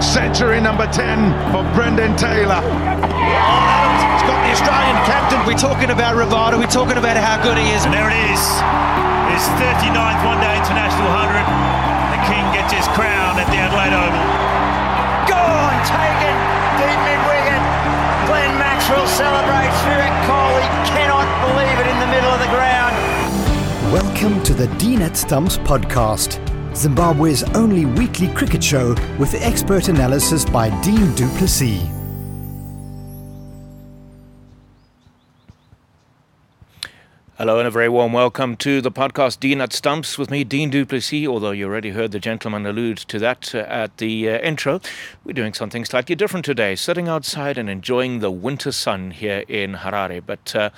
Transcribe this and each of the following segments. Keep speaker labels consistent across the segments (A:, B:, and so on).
A: Century number 10 for Brendan Taylor.
B: He's got the Australian captain. We're talking about Rivada, We're talking about how good he is.
C: And there it is. His 39th one day international 100. The King gets his crown at the Adelaide Oval.
D: Gone, taken, deep mid wicket. Glenn Maxwell celebrates. Virat Kohli cannot believe it in the middle of the ground.
E: Welcome to the Dean at Stumps podcast, Zimbabwe's only weekly cricket show with expert analysis by Dean du Plessis.
F: Hello and a very warm welcome to the podcast Dean at Stumps with me, Dean du Plessis. Although you already heard the gentleman allude to that uh, at the uh, intro, we're doing something slightly different today, sitting outside and enjoying the winter sun here in Harare. But uh,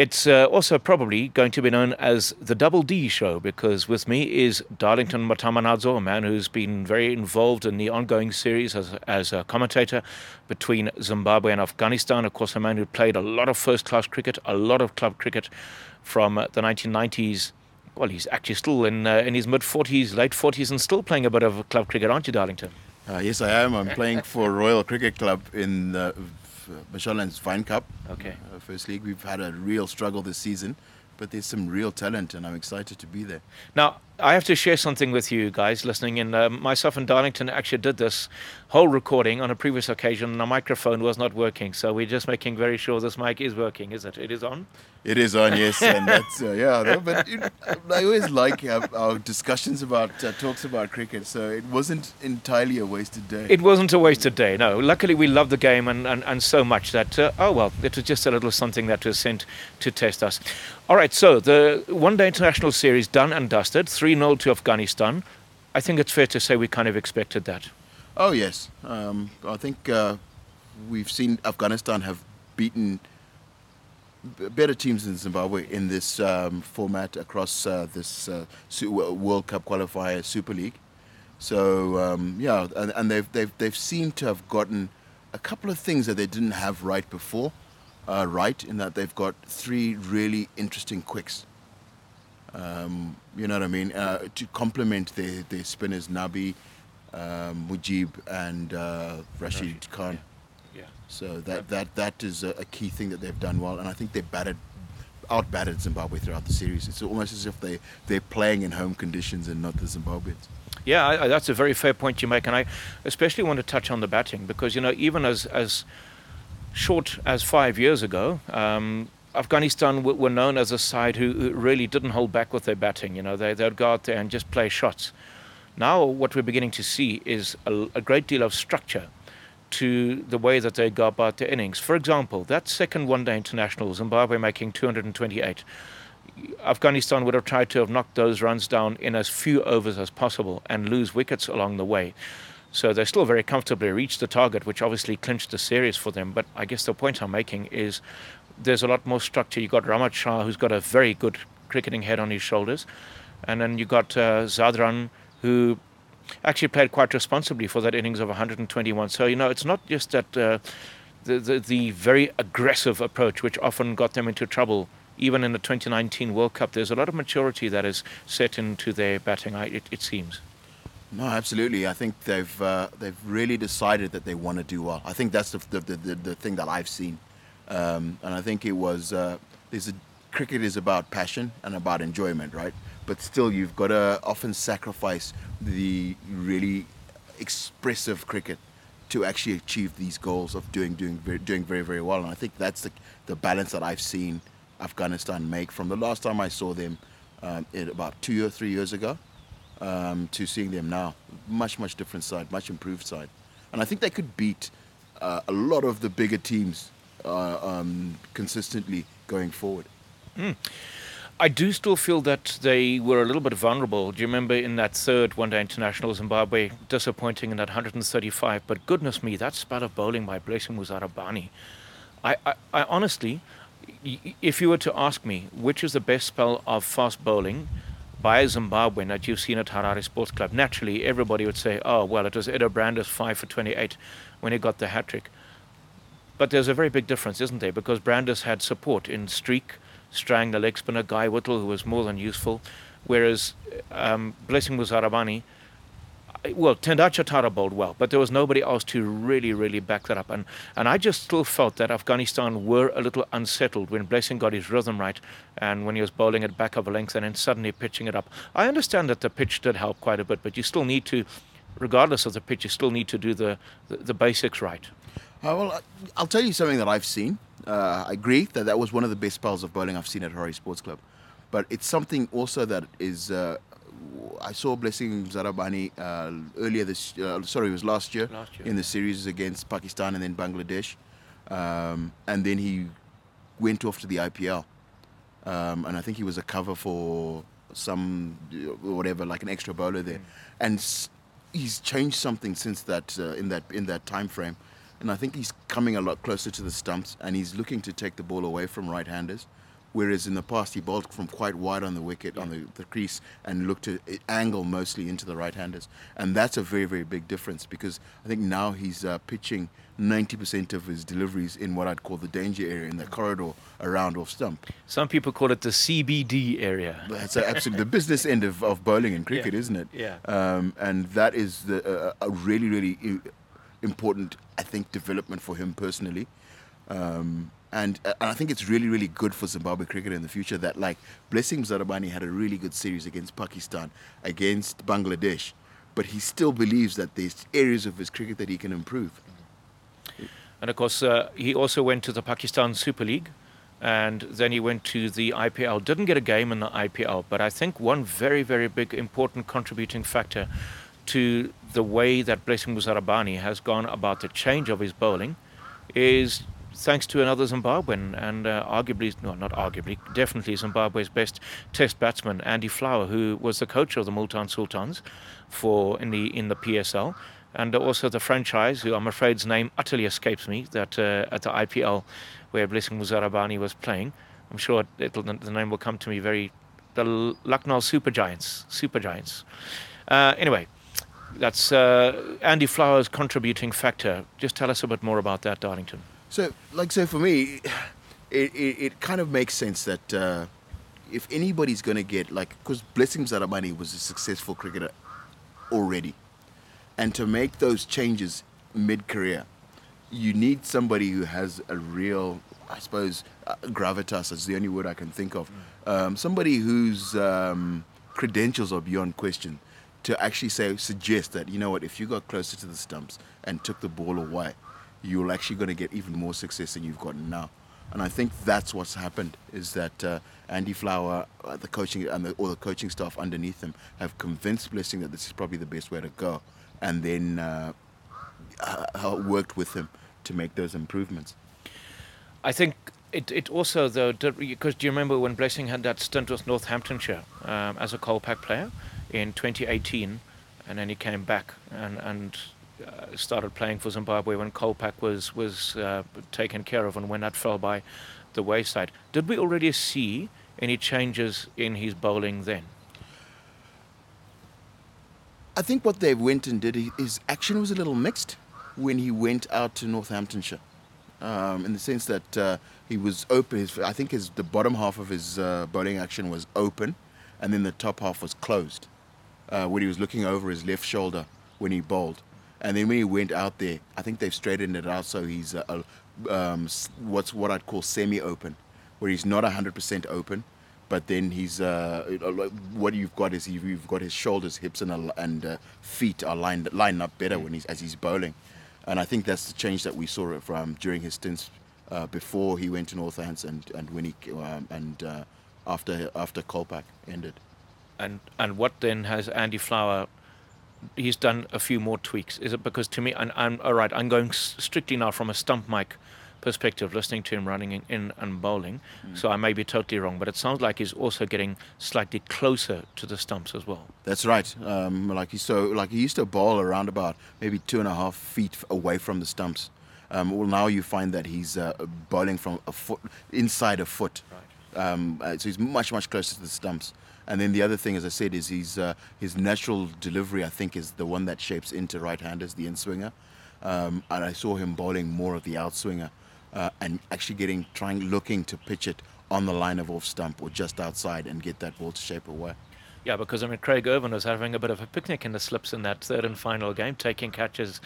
F: it's uh, also probably going to be known as the Double D show because with me is Darlington Matambanadzo, a man who's been very involved in the ongoing series as, as a commentator between Zimbabwe and Afghanistan. Of course, a man who played a lot of first class cricket, a lot of club cricket from uh, the 1990s. Well, he's actually still in, uh, in his mid 40s, late 40s, and still playing a bit of club cricket, aren't you, Darlington?
G: Uh, yes, I am. I'm playing for Royal Cricket Club in the Mashonaland's Vine Cup.
F: Okay.
G: Uh, First League. We've had a real struggle this season, but there's some real talent, and I'm excited to be there.
F: Now, I have to share something with you guys listening in. Um, myself and Darlington actually did this whole recording on a previous occasion, and our microphone was not working. So we're just making very sure this mic is working, is it? It is on?
G: It is on, yes, and that's uh, yeah. no, But know, I always like uh, our discussions about uh, talks about cricket, so it wasn't entirely a wasted day.
F: It wasn't a wasted day, no. Luckily, we love the game and, and, and so much that, uh, oh well, it was just a little something that was sent to test us. All right, so the one day international series done and dusted, 3 0 to Afghanistan. I think it's fair to say we kind of expected that.
G: Oh yes, um, I think uh, we've seen Afghanistan have beaten better teams than Zimbabwe in this um, format across uh, this uh, World Cup qualifier Super League. So um, yeah, and, and they've they've they've seemed to have gotten a couple of things that they didn't have right before, uh, right in that they've got three really interesting quicks. Um, you know what I mean? Uh, to complement the, their spinners, Nabi, um, Mujib, and uh, Rashid Khan.
F: Yeah.
G: So that, that, that is a, a key thing that they've done well, and I think they batted, out batted Zimbabwe throughout the series. It's almost as if they they're playing in home conditions and not the Zimbabweans.
F: Yeah, I, I, that's a very fair point you make, and I especially want to touch on the batting because you know even as as short as five years ago, um, Afghanistan were known as a side who, really didn't hold back with their batting. You know, they they'd go out there and just play shots. Now, what we're beginning to see is a, a great deal of structure to the way that they go about their innings. For example, that second one-day international, Zimbabwe making 228. Afghanistan would have tried to have knocked those runs down in as few overs as possible and lose wickets along the way. So they still very comfortably reached the target, which obviously clinched the series for them. But I guess the point I'm making is there's a lot more structure. You've got Rahmat Shah, who's got a very good cricketing head on his shoulders. And then you've got uh, Zadran, who actually played quite responsibly for that innings of 121. So, you know, it's not just that uh, the, the, the very aggressive approach, which often got them into trouble even in the 2019 World Cup, there's a lot of maturity that is set into their batting, it, it seems.
G: No, absolutely. I think they've uh, they've really decided that they want to do well. I think that's the, the, the, the thing that I've seen, um, and I think it was uh, there's a cricket is about passion and about enjoyment, right? But still, you've got to often sacrifice the really expressive cricket to actually achieve these goals of doing doing very, doing very very well. And I think that's the the balance that I've seen Afghanistan make from the last time I saw them um, about two or three years ago um, to seeing them now. Much, much different side, much improved side. And I think they could beat uh, a lot of the bigger teams uh, um, consistently going forward.
F: I do still feel that they were a little bit vulnerable. Do you remember in that third one day international, Zimbabwe disappointing in that 135? But goodness me, that spell of bowling by Blessing Muzarabani. I, I, I honestly, if you were to ask me which is the best spell of fast bowling by a Zimbabwean that you've seen at Harare Sports Club, naturally everybody would say, oh, well, it was Eddo Brandes 5 for 28 when he got the hat trick. But there's a very big difference, isn't there? Because Brandes had support in Streak, Strang, the leg spinner, Guy Whittall, who was more than useful. Whereas um, Blessing Muzarabani, well, Tendai Chatara bowled well, but there was nobody else to really, really back that up. And, and I just still felt that Afghanistan were a little unsettled when Blessing got his rhythm right and when he was bowling at back of a length and then suddenly pitching it up. I understand that the pitch did help quite a bit, but you still need to, regardless of the pitch, you still need to do the, the, the basics right.
G: Uh, well, I- I'll tell you something that I've seen. Uh, I agree that that was one of the best spells of bowling I've seen at Harare Sports Club. But it's something also that is. Uh, I saw Blessing Zarabani uh, earlier this. Uh, sorry, it was last year,
F: Last year.
G: in the series against Pakistan and then Bangladesh, um, and then he went off to the IPL, um, and I think he was a cover for some uh, whatever, like an extra bowler there, and s- he's changed something since that uh, in that in that time frame, and I think he's coming a lot closer to the stumps, and he's looking to take the ball away from right-handers. Whereas in the past he bowled from quite wide on the wicket, on the, the crease, and looked to uh, angle mostly into the right-handers, and that's a very very big difference because I think now he's uh, pitching 90% of his deliveries in what I'd call the danger area, in the corridor around off stump.
F: Some people call it the CBD area.
G: That's absolutely the business end of, of bowling and cricket,
F: Yeah.
G: isn't it?
F: Yeah.
G: Um, and that is the, uh, a really, really important, I think, development for him personally. Um, and, uh, and I think it's really, really good for Zimbabwe cricket in the future that, like, Blessing Zarabani had a really good series against Pakistan, against Bangladesh, but he still believes that there's areas of his cricket that he can improve.
F: And of course, uh, he also went to the Pakistan Super League and then he went to the IPL. Didn't get a game in the IPL, but I think one very, very big, important contributing factor to the way that Blessing Muzarabani has gone about the change of his bowling is thanks to another Zimbabwean and uh, arguably, no, not arguably, definitely Zimbabwe's best test batsman, Andy Flower, who was the coach of the Multan Sultans for in the in the PSL, and also the franchise, who I'm afraid his name utterly escapes me, that uh, at the IPL where Blessing Muzarabani was playing. I'm sure the name will come to me very. The Lucknow Super Giants, Super Giants. Uh, anyway, that's uh, Andy Flower's contributing factor. Just tell us a bit more about that, Darlington.
G: So, like, so for me, it, it, it kind of makes sense that uh, if anybody's going to get, like, because Blessing Zarabani was a successful cricketer already, and to make those changes mid career, you need somebody who has a real, I suppose, uh, gravitas is the only word I can think of. Um, somebody whose um, credentials are beyond question to actually say, suggest that, you know what, if you got closer to the stumps and took the ball away, you're actually going to get even more success than you've gotten now. And I think that's what's happened is that uh, Andy Flower, uh, the coaching and the, all the coaching staff underneath him have convinced Blessing that this is probably the best way to go, and then uh, uh, worked with him to make those improvements.
F: I think it, it also though because do you remember when Blessing had that stint with Northamptonshire um, as a Kolpak player in 2018, and then he came back and and uh, started playing for Zimbabwe when Kolpak was was uh, taken care of and when that fell by the wayside. Did we already see any changes in his bowling then?
G: I think what they went and did, his action was a little mixed when he went out to Northamptonshire, um, in the sense that uh, he was open. His, I think his the bottom half of his uh, bowling action was open, and then the top half was closed, uh, when he was looking over his left shoulder when he bowled. And then when he went out there, I think they've straightened it out so he's uh, um, what's what I'd call semi-open, where he's not 100% open, but then he's uh, uh, what you've got is you've got his shoulders, hips, and and uh, feet are lined lined up better when he's as he's bowling, and I think that's the change that we saw from during his stints uh, before he went to Northants and and when he um, and uh, after after Kolpak ended.
F: And and what then has Andy Flower? He's done a few more tweaks. Is it because to me, and I'm all right. I'm going strictly now from a stump mic perspective, listening to him running in, and bowling. So I may be totally wrong, but it sounds like he's also getting slightly closer to the stumps as well.
G: That's right. Um, like he so like he used to bowl around about maybe two and a half feet away from the stumps. Um, well, now you find that he's uh, bowling from a foot inside a foot. Um, uh, so he's much much closer to the stumps. And then the other thing, as I said, is he's, uh, his natural delivery. I think is the one that shapes into right-handers, the in-swinger. Um, and I saw him bowling more of the outswinger, uh, and actually getting trying looking to pitch it on the line of off stump or just outside and get that ball to shape away.
F: Yeah, because I mean, Craig Ervine was having a bit of a picnic in the slips in that third and final game, taking catches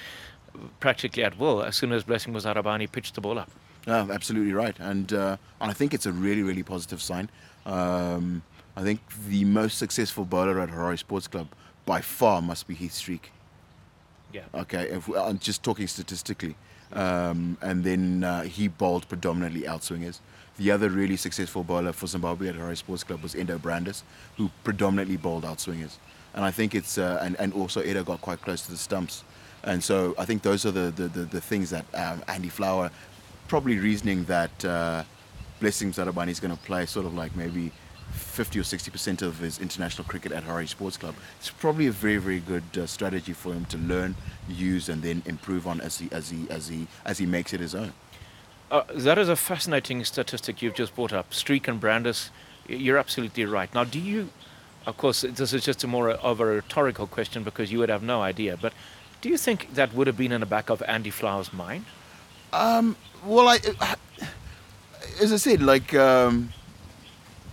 F: practically at will as soon as Blessing Muzarabani pitched the ball up.
G: Oh, absolutely right, and uh, and I think it's a really really positive sign. Um, I think the most successful bowler at Harare Sports Club by far must be Heath Streak.
F: Yeah.
G: Okay, if we, I'm just talking statistically, um, and then uh, he bowled predominantly outswingers. The other really successful bowler for Zimbabwe at Harare Sports Club was Eddo Brandes, who predominantly bowled outswingers. And I think it's uh, and and also Eddo got quite close to the stumps, and so I think those are the the, the, the things that um, Andy Flower probably reasoning that uh, Blessing Zarabani is going to play sort of like maybe 50 or 60 percent of his international cricket at Harare Sports Club. It's probably a very very good uh, strategy for him to learn, use, and then improve on as he as he as he as he makes it his own.
F: Uh, that is a fascinating statistic you've just brought up. Streak and Brandes, you're absolutely right. Now, do you, of course, this is just a more of a rhetorical question because you would have no idea, but do you think that would have been in the back of Andy Flower's mind?
G: Well, I, as I said, like um,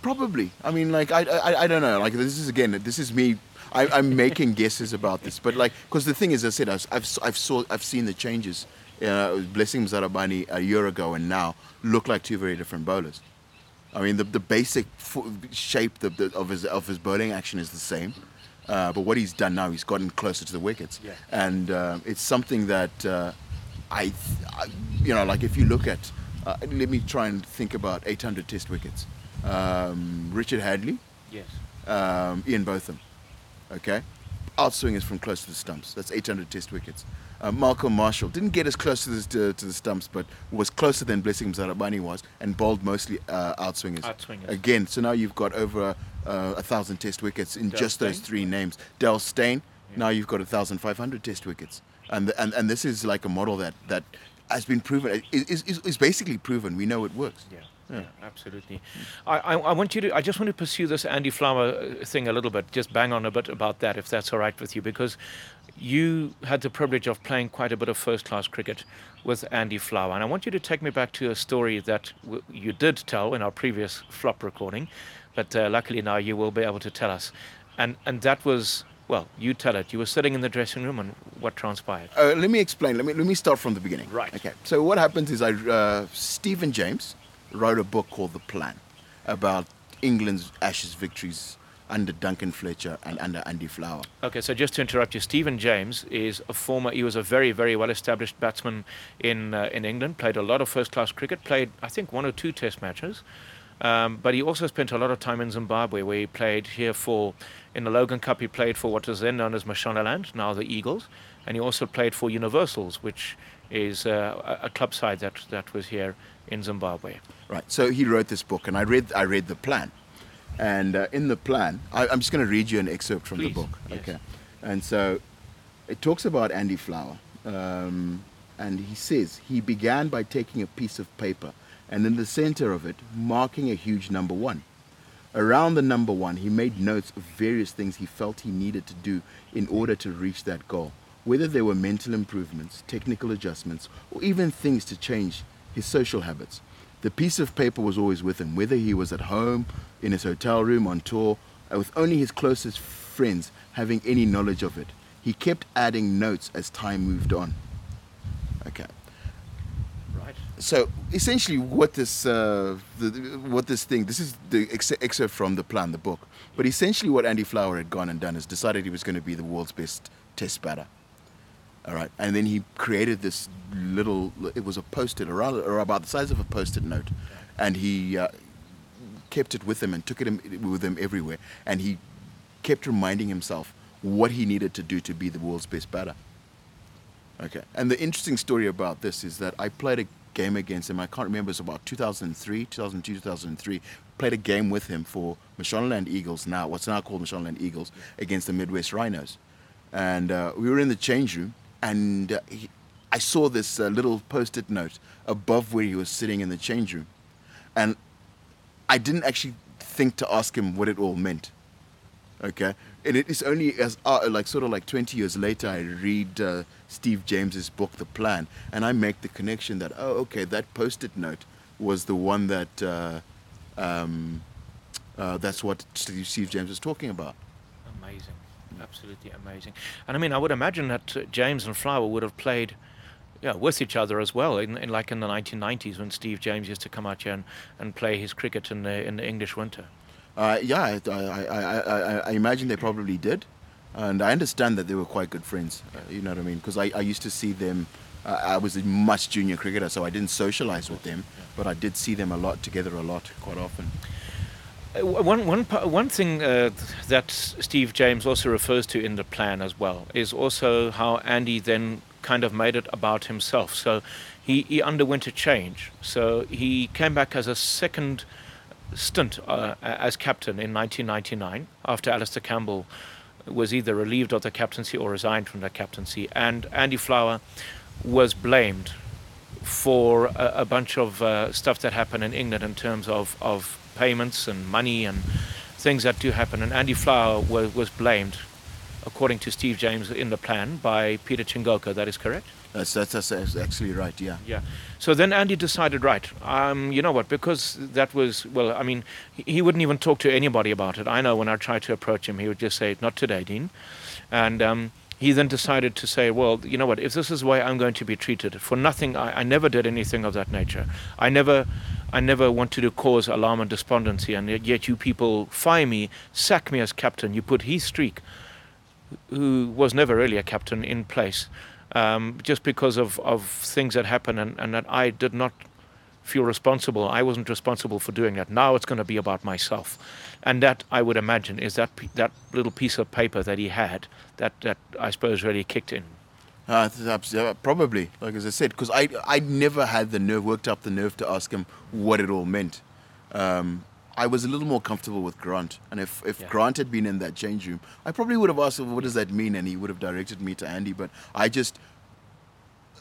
G: probably. I mean, like I, I, I don't know. Like this is again, this is me. I, I'm making guesses about this, but like, because the thing is, as I said, I've, I've, I've saw, I've seen the changes. Uh, Blessing Zarabani a year ago and now look like two very different bowlers. I mean, the, the basic fo- shape the, the, of his of his bowling action is the same, uh, but what he's done now, he's gotten closer to the wickets,
F: Yeah.
G: and uh, it's something that uh, I, th- I, you know, like if you look at, uh, let me try and think about 800 Test wickets. Um, Richard Hadlee,
F: Yes.
G: um, Ian Botham, okay, outswingers from close to the stumps. That's 800 Test wickets. Uh, Malcolm Marshall didn't get as close to the, to, to the stumps, but was closer than Blessing Muzarabani was, and bowled mostly uh, outswingers.
F: Outswingers.
G: Again, so now you've got over uh, a thousand Test wickets in
F: Dale
G: just those three names. Dale Steyn. Now you've got 1,500 Test wickets, and, the, and and this is like a model that that has been proven. Is is, is basically proven. We know it works.
F: Yeah. Yeah, absolutely. I, I, I want you to. I just want to pursue this Andy Flower uh, thing a little bit. Just bang on a bit about that, if that's all right with you, because you had the privilege of playing quite a bit of first-class cricket with Andy Flower, and I want you to take me back to a story that w- you did tell in our previous flop recording, but uh, luckily now you will be able to tell us, and and that was. Well, you tell it. You were sitting in the dressing room, and what transpired?
G: Uh, let me explain. Let me let me start from the beginning.
F: Right.
G: Okay. So what happens is I uh, Stephen James wrote a book called The Plan about England's Ashes victories under Duncan Fletcher and under Andy Flower.
F: Okay, so just to interrupt you, Stephen James is a former. He was a very, very well-established batsman in uh, in England. Played a lot of first-class cricket. Played, I think, one or two Test matches. Um, but he also spent a lot of time in Zimbabwe, where he played here for in the Logan Cup. He played for what was then known as Mashonaland, now the Eagles, and he also played for Universals, which is uh, a club side that that was here in Zimbabwe.
G: Right. So he wrote this book, and I read I read the plan, and uh, in the plan, I, I'm just going to read you an excerpt from
F: Please,
G: the book.
F: yes.
G: Okay. And so, it talks about Andy Flower, um, and he says he began by taking a piece of paper, and in the center of it, marking a huge number one. Around the number one, he made notes of various things he felt he needed to do in order to reach that goal, whether they were mental improvements, technical adjustments, or even things to change his social habits. The piece of paper was always with him, whether he was at home, in his hotel room, on tour, uh, with only his closest friends having any knowledge of it. He kept adding notes as time moved on. Okay
F: Right.
G: so essentially what this uh, the, the- what this thing this is the ex- excerpt from the plan the book but essentially what andy flower had gone and done is decided he was going to be the world's best test batter all right and then he created this little it was a post-it around or about the size of a post-it note and he uh, kept it with him and took it with him everywhere and he kept reminding himself what he needed to do to be the world's best batter Okay. And the interesting story about this is that I played a game against him. I can't remember. It was about 2003, 2002, 2003. Played a game with him for Mashonaland Eagles now, what's now called Mashonaland Eagles, against the Midwest Rhinos. And uh, we were in the change room, and uh, he, I saw this uh, little post-it note above where he was sitting in the change room. And I didn't actually think to ask him what it all meant okay and it is only as uh, like sort of like 20 years later i read uh, steve james's book the plan and i make the connection that oh okay that post-it note was the one that uh, um, uh, that's what steve james was talking about
F: absolutely amazing. And I mean, I would imagine that uh, James and Flower would have played. Yeah, with each other as well, in, in like in the 1990s when Steve James used to come out here and, and play his cricket in the in the English winter.
G: Uh, yeah, I, I, I, I, imagine they probably did. And I understand that they were quite good friends. Uh, you know what I mean? Because I, I used to see them. Uh, I was a much junior cricketer, so I didn't socialize with them, but I did see them a lot together a lot, quite often.
F: Uh, one, one, one thing uh, that Steve James also refers to in the plan as well is also how Andy then kind of made it about himself. So he, he underwent a change. So he came back as a second stint uh, as captain in 1999 after Alistair Campbell was either relieved of the captaincy or resigned from the captaincy. And Andy Flower was blamed for a, a bunch of uh, stuff that happened in England in terms of, of payments and money and things that do happen. And Andy Flower was, was blamed, according to Steve James in the plan, by Peter Chingoka. That is correct?
G: That's, that's, that's actually right, yeah.
F: Yeah. So then Andy decided, right, um, you know what, because that was, well, I mean, he, he wouldn't even talk to anybody about it. I know when I tried to approach him, he would just say, not today, Dean. And um, he then decided to say, well, you know what, if this is the way I'm going to be treated, for nothing, I, I never did anything of that nature. I never, I never wanted to cause alarm and despondency, and yet, you people fire me, sack me as captain. You put Heath Streak, who was never really a captain, in place, um, just because of, of things that happened, and, and that I did not feel responsible. I wasn't responsible for doing that. Now it's going to be about myself, and that I would imagine is that that little piece of paper that he had that that I suppose really kicked in.
G: Uh, uh, probably, like as I said, because I I never had the nerve, worked up the nerve to ask him what it all meant. Um, I was a little more comfortable with Grant, and if, if
F: Yeah.
G: Grant had been in that change room, I probably would have asked him what does that mean, and he would have directed me to Andy. But I just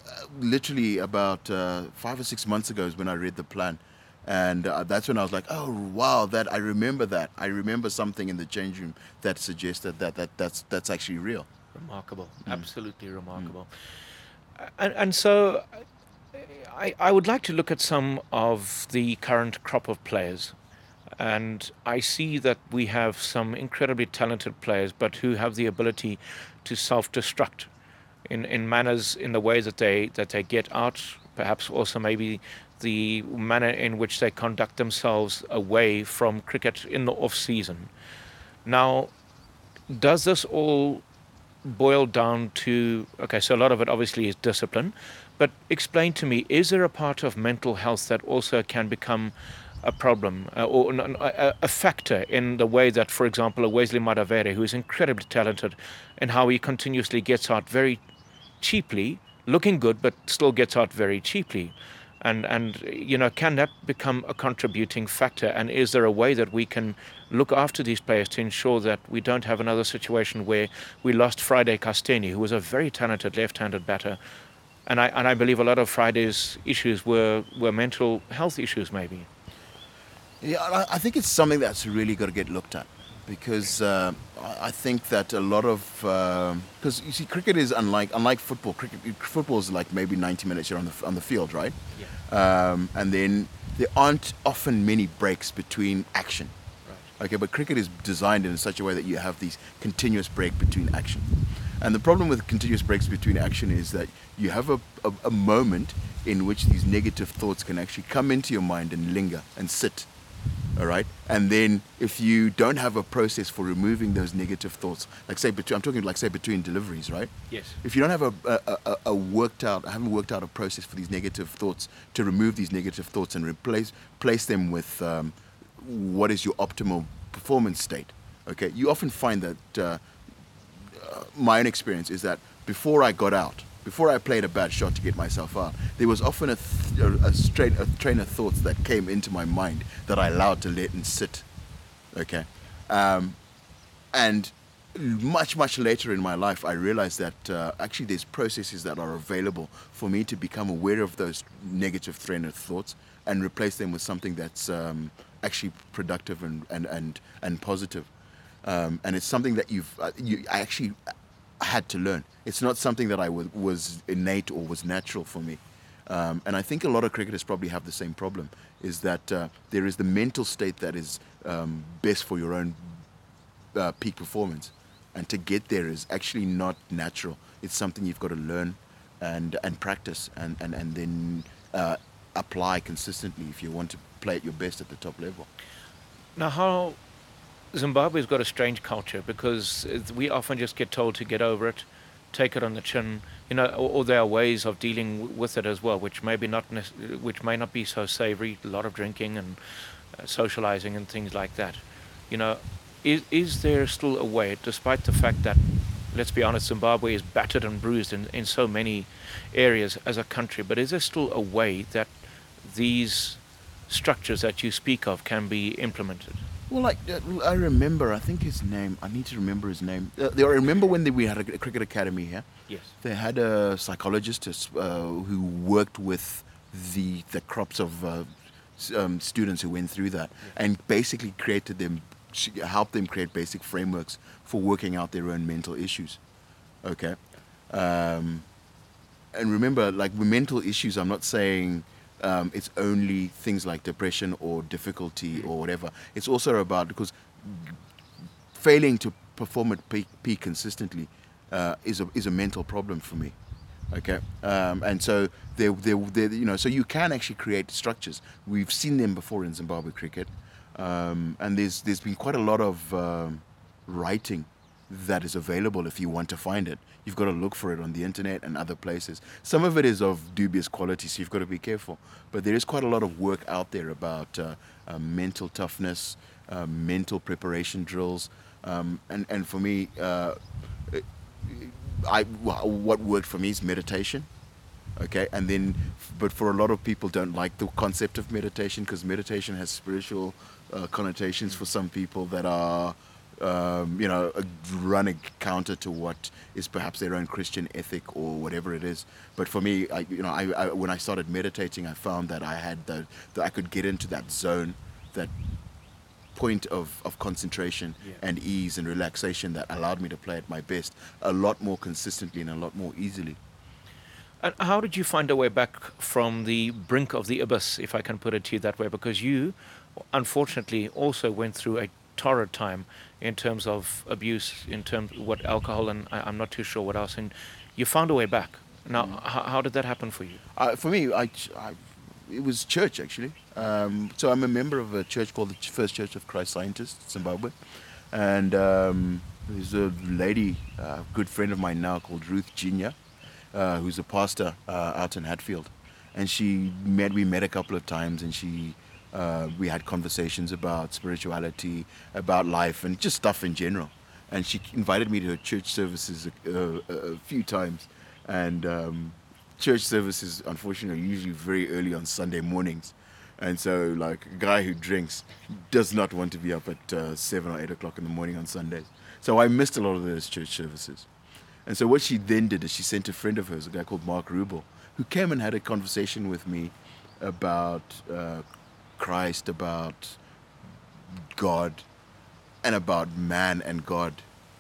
G: uh, literally about uh, five or six months ago is when I read the plan, and uh, that's when I was like, oh wow, that I remember that. I remember something in the change room that suggested that that that's that's actually real.
F: Remarkable, hmm. absolutely hmm. remarkable. And, and so, I, I would like to look at some of the current crop of players. And I see that we have some incredibly talented players, but who have the ability to self-destruct in, in manners, in the way that they that they get out. Perhaps also maybe the manner in which they conduct themselves away from cricket in the off season. Now, does this all boil down to okay so a lot of it obviously is discipline but explain to me is there a part of mental health that also can become a problem uh, or a factor in the way that for example a Wessly Madhevere who is incredibly talented and how he continuously gets out very cheaply looking good but still gets out very cheaply and and you know can that become a contributing factor? And is there a way that we can look after these players to ensure that we don't have another situation where we lost Friday Kasteni who was a very talented left-handed batter? And I and I believe a lot of Friday's issues were were mental health issues maybe.
G: Yeah, I- I think it's something that's really got to get looked at because uh, I think that a lot of because you see, cricket is unlike unlike football. Cricket football is like maybe 90 minutes you're on the on the field, right? Um, and then there aren't often many breaks between action. Right. Okay, but cricket is designed in such a way that you have these continuous break between action. And the problem with continuous breaks between action is that you have a, a, a moment in which these negative thoughts can actually come into your mind and linger and sit. All right, and then if you don't have a process for removing those negative thoughts, like say between, I'm talking like say between deliveries, right?
F: Yes.
G: If you don't have a, a, a, a worked out, I haven't worked out a process for these negative thoughts to remove these negative thoughts and replace place them with um, what is your optimal performance state. Okay, you often find that uh, uh, my own experience is that before I got out, before I played a bad shot to get myself out, there was often a, th- a, a, train of thoughts that came into my mind that I allowed to let and sit. Okay, um, and much much later in my life, I realized that uh, actually there's processes that are available for me to become aware of those negative train of thoughts and replace them with something that's um, actually productive and and and, and positive. Um, and it's something that you've uh, you, I actually had to learn. It's not something that I was innate or was natural for me. Um, and I think a lot of cricketers probably have the same problem: is that uh, there is the mental state that is um, best for your own uh, peak performance, and to get there is actually not natural. It's something you've got to learn and and practice and and and then uh, apply consistently if you want to play at your best at the top level.
F: Now, how Zimbabwe's got a strange culture because we often just get told to get over it, take it on the chin, you know, or, there are ways of dealing with it as well, which maybe not, which may not be so savoury. A lot of drinking and uh, socialising and things like that. You know, is is there still a way, despite the fact that, let's be honest, Zimbabwe is battered and bruised in, in so many areas as a country, but is there still a way that these structures that you speak of can be implemented?
G: Well, like uh, I remember, I think his name. I need to remember his name. Uh, I remember when they, we had a, cricket academy here.
F: Yes.
G: They had a psychologist uh, who worked with the the crops of uh, um, students who went through that, and basically created them, helped them create basic frameworks for working out their own mental issues. Okay. Um, and remember, like with mental issues, I'm not saying um, it's only things like depression or difficulty or whatever. It's also about because failing to perform at peak, peak consistently uh, is a is a mental problem for me. Okay, um, and so they they they you know so you can actually create structures. We've seen them before in Zimbabwe cricket, um, and there's there's been quite a lot of um, writing that is available if you want to find it. You've got to look for it on the internet and other places. Some of it is of dubious quality, so you've got to be careful. But there is quite a lot of work out there about uh, uh, mental toughness, uh, mental preparation drills, um, and and for me, uh, I what worked for me is meditation. Okay, and then, but for a lot of people, don't like the concept of meditation because meditation has spiritual uh, connotations for some people that are um, you know, running counter to what is perhaps their own Christian ethic or whatever it is. But for me, I, you know, I, I, when I started meditating, I found that I had the, that I could get into that zone, that point of, of concentration and ease and relaxation that allowed me to play at my best a lot more consistently and a lot more easily.
F: And how did you find a way back from the brink of the abyss, if I can put it to you that way? Because you, unfortunately, also went through a torrid time in terms of abuse, in terms of what alcohol, and I, I'm not too sure what else. And you found a way back. Now, how, how did that happen for you?
G: Uh, for me, I, I, it was church actually. Um, so I'm a member of a church called the First Church of Christ Scientists, Zimbabwe, and um, there's a lady, a good friend of mine now called Ruth Jinya, uh, who's a pastor uh, out in Hatfield, and she met. We met a couple of times, and she. Uh, we had conversations about spirituality, about life, and just stuff in general. And she invited me to her church services a, a, a few times, and um, church services unfortunately are usually very early on Sunday mornings. And so, like a guy who drinks does not want to be up at uh, seven or eight o'clock in the morning on Sundays. So I missed a lot of those church services. And so what she then did is she sent a friend of hers, a guy called Mark Rubel, who came and had a conversation with me about uh, Christ, about God, and about man and God,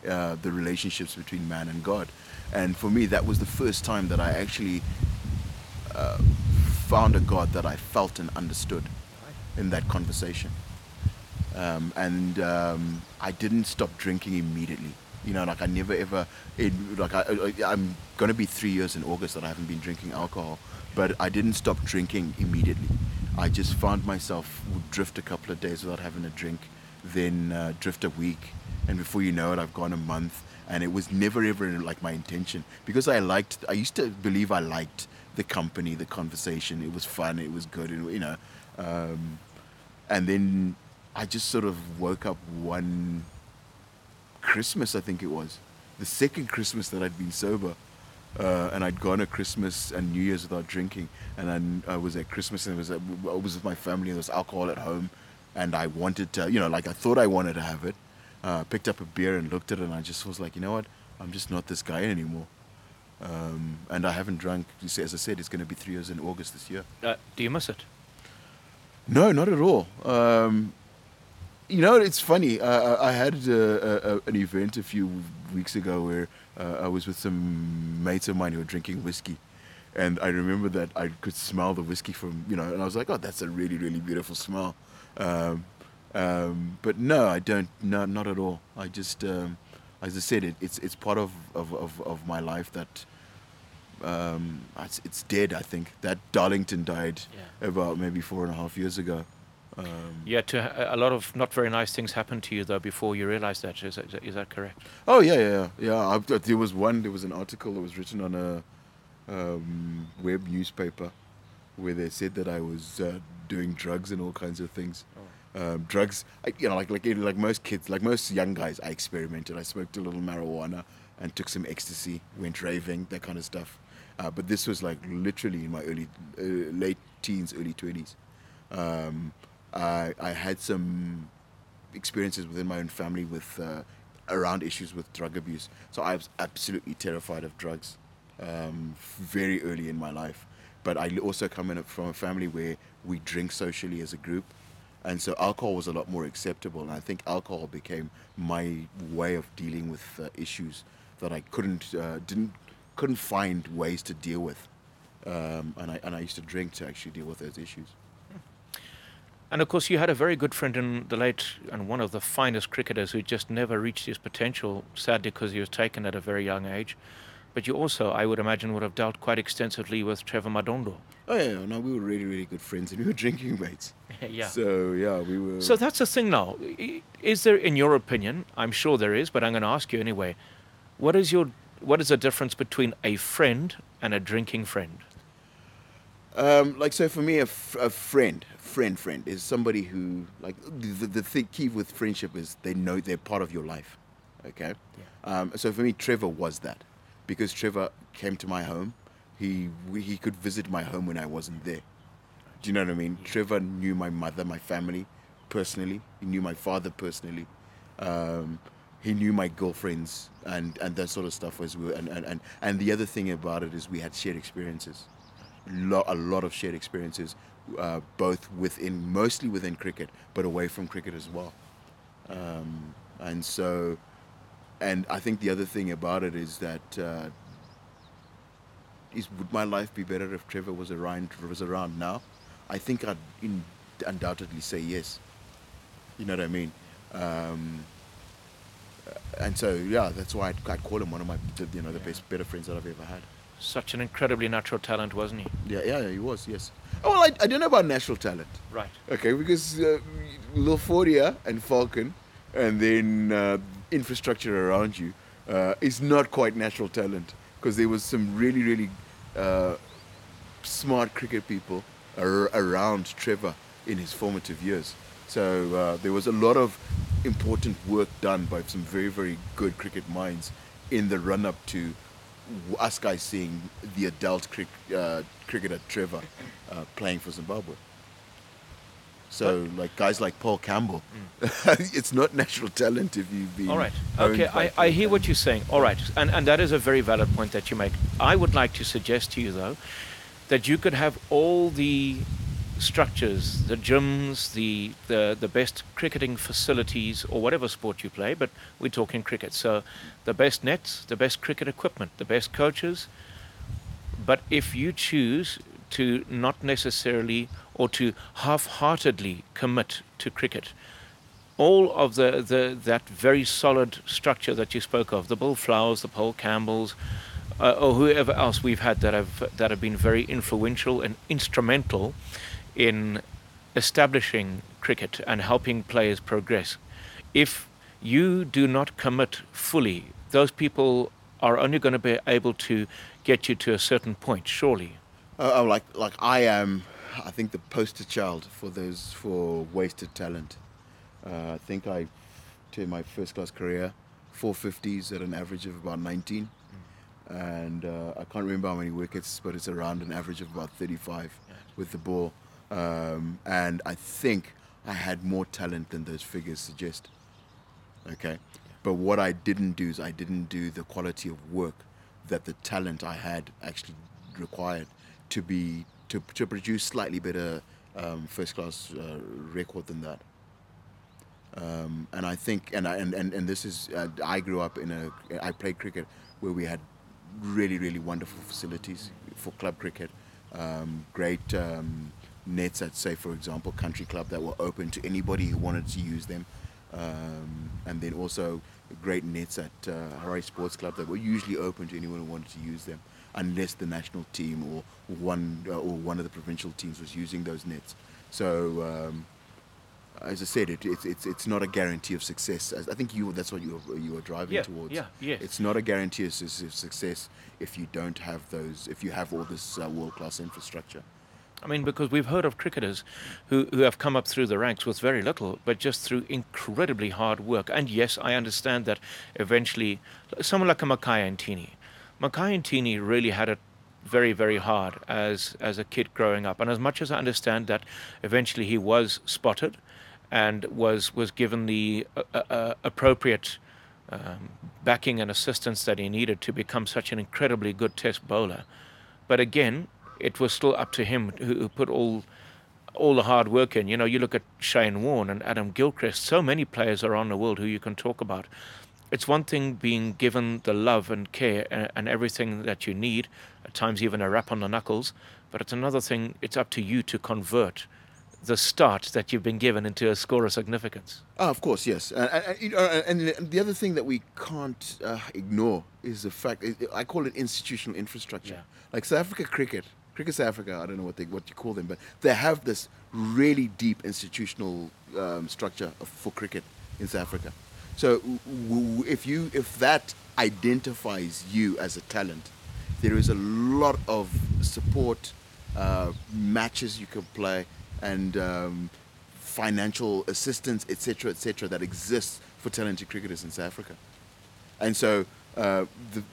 G: uh, the relationships between man and God. And for me, that was the first time that I actually uh, found a God that I felt and understood in that conversation. Um, and um, I didn't stop drinking immediately. You know, like I never ever, it, like I, I'm going to be three years in August that I haven't been drinking alcohol, but I didn't stop drinking immediately. I just found myself would drift a couple of days without having a drink, then uh, drift a week, and before you know it, I've gone a month, and it was never ever like my intention because I liked. I used to believe I liked the company, the conversation. It was fun. It was good, and you know, um, and then I just sort of woke up one Christmas, I think it was, the second Christmas that I'd been sober. Uh, and I'd gone to Christmas and New Year's without drinking, and then I was at Christmas and it was I was with my family. and There was alcohol at home, and I wanted to, you know, like I thought I wanted to have it. Uh, picked up a beer and looked at it, and I just was like, you know what, I'm just not this guy anymore. Um, and I haven't drunk. you see, As I said, it's going to be three years in August this year.
F: Uh, do you miss it?
G: No, not at all. Um, you know, it's funny. Uh, I had uh, a, an event a few weeks ago where uh, I was with some mates of mine who were drinking whiskey. And I remember that I could smell the whiskey from, you know, and I was like, oh, that's a really, really beautiful smell. Um, um, but no, I don't, no, not at all. I just, um, as I said, it, it's it's part of, of, of, of my life that um, it's, it's dead. I think that Darlington died
F: Yeah.
G: about maybe four and a half years ago. Um,
F: Yeah, to a lot of not very nice things happened to you though before you realized that. Is that, is that correct?
G: Oh yeah, yeah, yeah. yeah I, there was one. There was an article that was written on a um, web newspaper where they said that I was uh, doing drugs and all kinds of things. Um, drugs, I, you know, like like like most kids, like most young guys, I experimented. I smoked a little marijuana and took some ecstasy, went raving, that kind of stuff. Uh, but this was like literally in my early, uh, late teens, early twenties. Um, I I had some experiences within my own family with uh, around issues with drug abuse. So I was absolutely terrified of drugs um, very early in my life. But I also come in from a family where we drink socially as a group, and so alcohol was a lot more acceptable. And I think alcohol became my way of dealing with uh, issues that I couldn't uh, didn't couldn't find ways to deal with. Um, and I and I used to drink to actually deal with those issues.
F: And of course, you had a very good friend in the late and one of the finest cricketers who just never reached his potential, sadly, because he was taken at a very young age. But you also, I would imagine, would have dealt quite extensively with Trevor Madondo.
G: Oh yeah, no, we were really really good friends, and we were drinking mates.
F: yeah.
G: So yeah, we were.
F: So that's the thing now. Is there, in your opinion, I'm sure there is, but I'm going to ask you anyway, what is your what is the difference between a friend and a drinking friend?
G: Um, like so for me, a, f- a friend, friend, friend is somebody who like the, the thing key with friendship is they know they're part of your life. Okay. Um, so for me, Trevor was that because Trevor came to my home. He he could visit my home when I wasn't there. Do you know what I mean? Trevor knew my mother, my family, personally. He knew my father personally. Um, he knew my girlfriends and, and that sort of stuff as well. And, and, and, and the other thing about it is we had shared experiences lo- a lot of shared experiences, uh, both within, mostly within cricket, but away from cricket as well. Um, and so, and I think the other thing about it is that uh, is would my life be better if Trevor was around was around now? I think I'd in, undoubtedly say yes. You know what I mean? Um, and so yeah, that's why I'd, I'd call him one of my you know the best better friends that I've ever had.
F: Such an incredibly natural talent, wasn't he?
G: Yeah, yeah, he was. Yes. Oh, well, I, I don't know about natural talent.
F: Right.
G: Okay, because uh, and Falcon, and then uh, infrastructure around you uh, is not quite natural talent because there was some really, really uh, smart cricket people ar- around Trevor in his formative years. So uh, there was a lot of important work done by some very, very good cricket minds in the run-up to us guys seeing the adult cric- uh, cricketer Trevor uh, playing for Zimbabwe. So, like guys like Paul Campbell, it's not natural talent if you've been.
F: All right. Okay, I, I hear what you're saying. All right. And, and that is a very valid point that you make. I would like to suggest to you, though, that you could have all the structures, the gyms, the, the, the best cricketing facilities, or whatever sport you play, but we're talking cricket. So the best nets, the best cricket equipment, the best coaches. But if you choose to not necessarily or to half-heartedly commit to cricket, all of the, the that very solid structure that you spoke of, the Bill Flowers, the Paul Campbells, uh, or whoever else we've had that have that have been very influential and instrumental in establishing cricket and helping players progress. If you do not commit fully, those people are only going to be able to get you to a certain point, surely.
G: Uh, oh, like like I am, I think the poster child for those for wasted talent. Uh, I think I, to my first class career, 450s at an average of about 19, and uh, I can't remember how many wickets, but it's around an average of about 35 with the ball. Um, and I think I had more talent than those figures suggest. Okay, but what I didn't do is I didn't do the quality of work that the talent I had actually required to be to, to produce slightly better um, first class uh, record than that. Um, and I think, and, I, and, and, and this is, uh, I grew up in a, I played cricket where we had really, really wonderful facilities for club cricket. Um, great um, nets at, say, for example, country club that were open to anybody who wanted to use them. um, and then also great nets at uh, Harare Sports Club that were usually open to anyone who wanted to use them, unless the national team or one uh, or one of the provincial teams was using those nets. So. Um, as I said, it, it's it's it's not a guarantee of success. As I think you that's what you were, you were driving
F: Yeah,
G: towards.
F: yeah, yes.
G: It's not a guarantee of of success if you don't have those. If you have all this uh, world class infrastructure.
F: I mean, because we've heard of cricketers who, who have come up through the ranks with very little, but just through incredibly hard work. And yes, I understand that eventually, someone like a Makhaya Ntini, Makhaya Ntini really had it very, very hard as, as a kid growing up. And as much as I understand that eventually he was spotted and was, was given the uh, uh, uh, appropriate um, backing and assistance that he needed to become such an incredibly good test bowler. But again, it was still up to him who, who put all all the hard work in. You know, you look at Shane Warne and Adam Gilchrist. So many players around the world who you can talk about. It's one thing being given the love and care and, and everything that you need, at times even a rap on the knuckles. But it's another thing. It's up to you to convert the start that you've been given into a score of significance.
G: Ah, of course, yes. And, and, and, you know, and the- and the other thing that we can't uh, ignore is the fact I call it institutional infrastructure.
F: Yeah.
G: Like South Africa cricket, cricket South Africa. I don't know what they what you call them, but they have this really deep institutional um, structure of, for cricket in South Africa. So w- w- if you if that identifies you as a talent, there is a lot of support, uh, matches you can play, and um, financial assistance, etc., etc., that exists for talented cricketers in South Africa. And so uh, the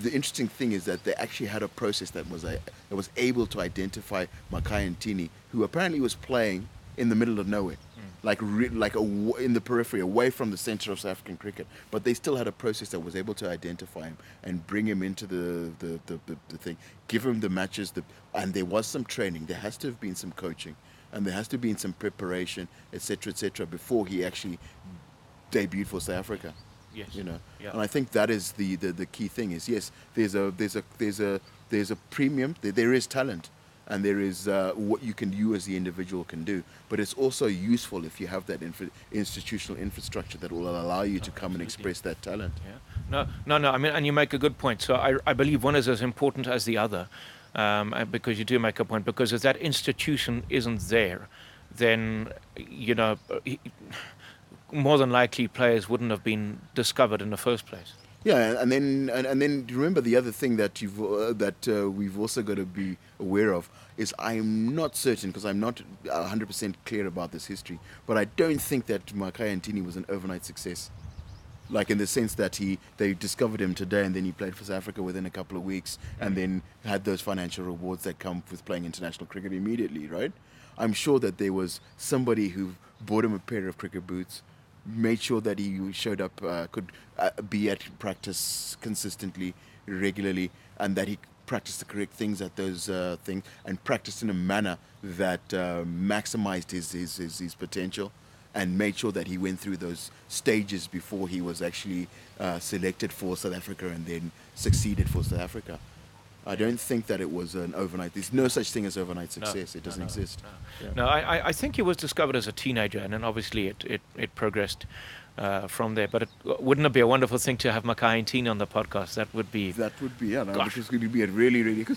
G: the interesting thing is that they actually had a process that was a, that was able to identify Makhaya Ntini, who apparently was playing in the middle of nowhere, hmm. like re- like a, in the periphery, away from the center of South African cricket. But they still had a process that was able to identify him and bring him into the the, the, the, the thing, give him the matches, the, and there was some training. There has to have been some coaching, and there has to have been some preparation, etc., etc., before he actually debuted for South Africa
F: Yes.
G: you know
F: Yeah.
G: and i think that is the, the the key thing is yes there's a there's a there's a there's a premium there, there is talent and there is uh, what you can you as the individual can do but it's also useful if you have that infra- institutional infrastructure that will allow you to come and express that talent
F: Yeah. No, no, no. I mean, and you make a good point. So I, I believe one is as important as the other, um, because you do make a point. Because if that institution isn't there, then you know, he- more than likely players wouldn't have been discovered in the first place.
G: Yeah, and then and, and then remember the other thing that you've uh, that uh, we've also got to be aware of is I'm not certain because I'm not 100% clear about this history, but I don't think that Makhaya Ntini was an overnight success. Like in the sense that he they discovered him today and then he played for South Africa within a couple of weeks and then had those financial rewards that come with playing international cricket immediately, right? I'm sure that there was somebody who bought him a pair of cricket boots, made sure that he showed up, uh, could uh, be at practice consistently, regularly, and that he practiced the correct things at those uh, things and practiced in a manner that uh, maximized his, his, his, his potential and made sure that he went through those stages before he was actually uh, selected for South Africa and then succeeded for South Africa. I don't think that it was an overnight. There's no such thing as overnight success. it doesn't
F: no,
G: exist.
F: No,
G: Yeah.
F: no I, I- think he was discovered as a teenager, and then obviously it, it, it progressed uh, from there. But it, wouldn't it be a wonderful thing to have Makhaya Ntini on the podcast? That would be.
G: That would be yeah, no,
F: Gosh.
G: because it would be a really, really, cause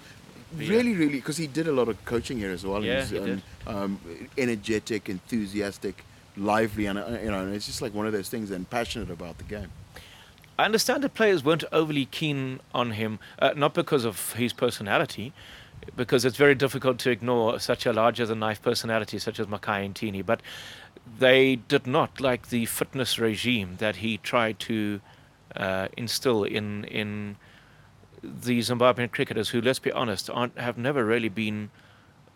F: Yeah.
G: really, really, because he did a lot of coaching here as well.
F: Yeah, he did.
G: Um, energetic, enthusiastic, lively, and uh, you know, and it's just like one of those things, and passionate about the game.
F: I understand that players weren't overly keen on him, uh, not because of his personality, because it's very difficult to ignore such a larger than life personality such as Makhaya Ntini, but they did not like the fitness regime that he tried to uh, instill in in the Zimbabwean cricketers, who, let's be honest, aren't, have never really been.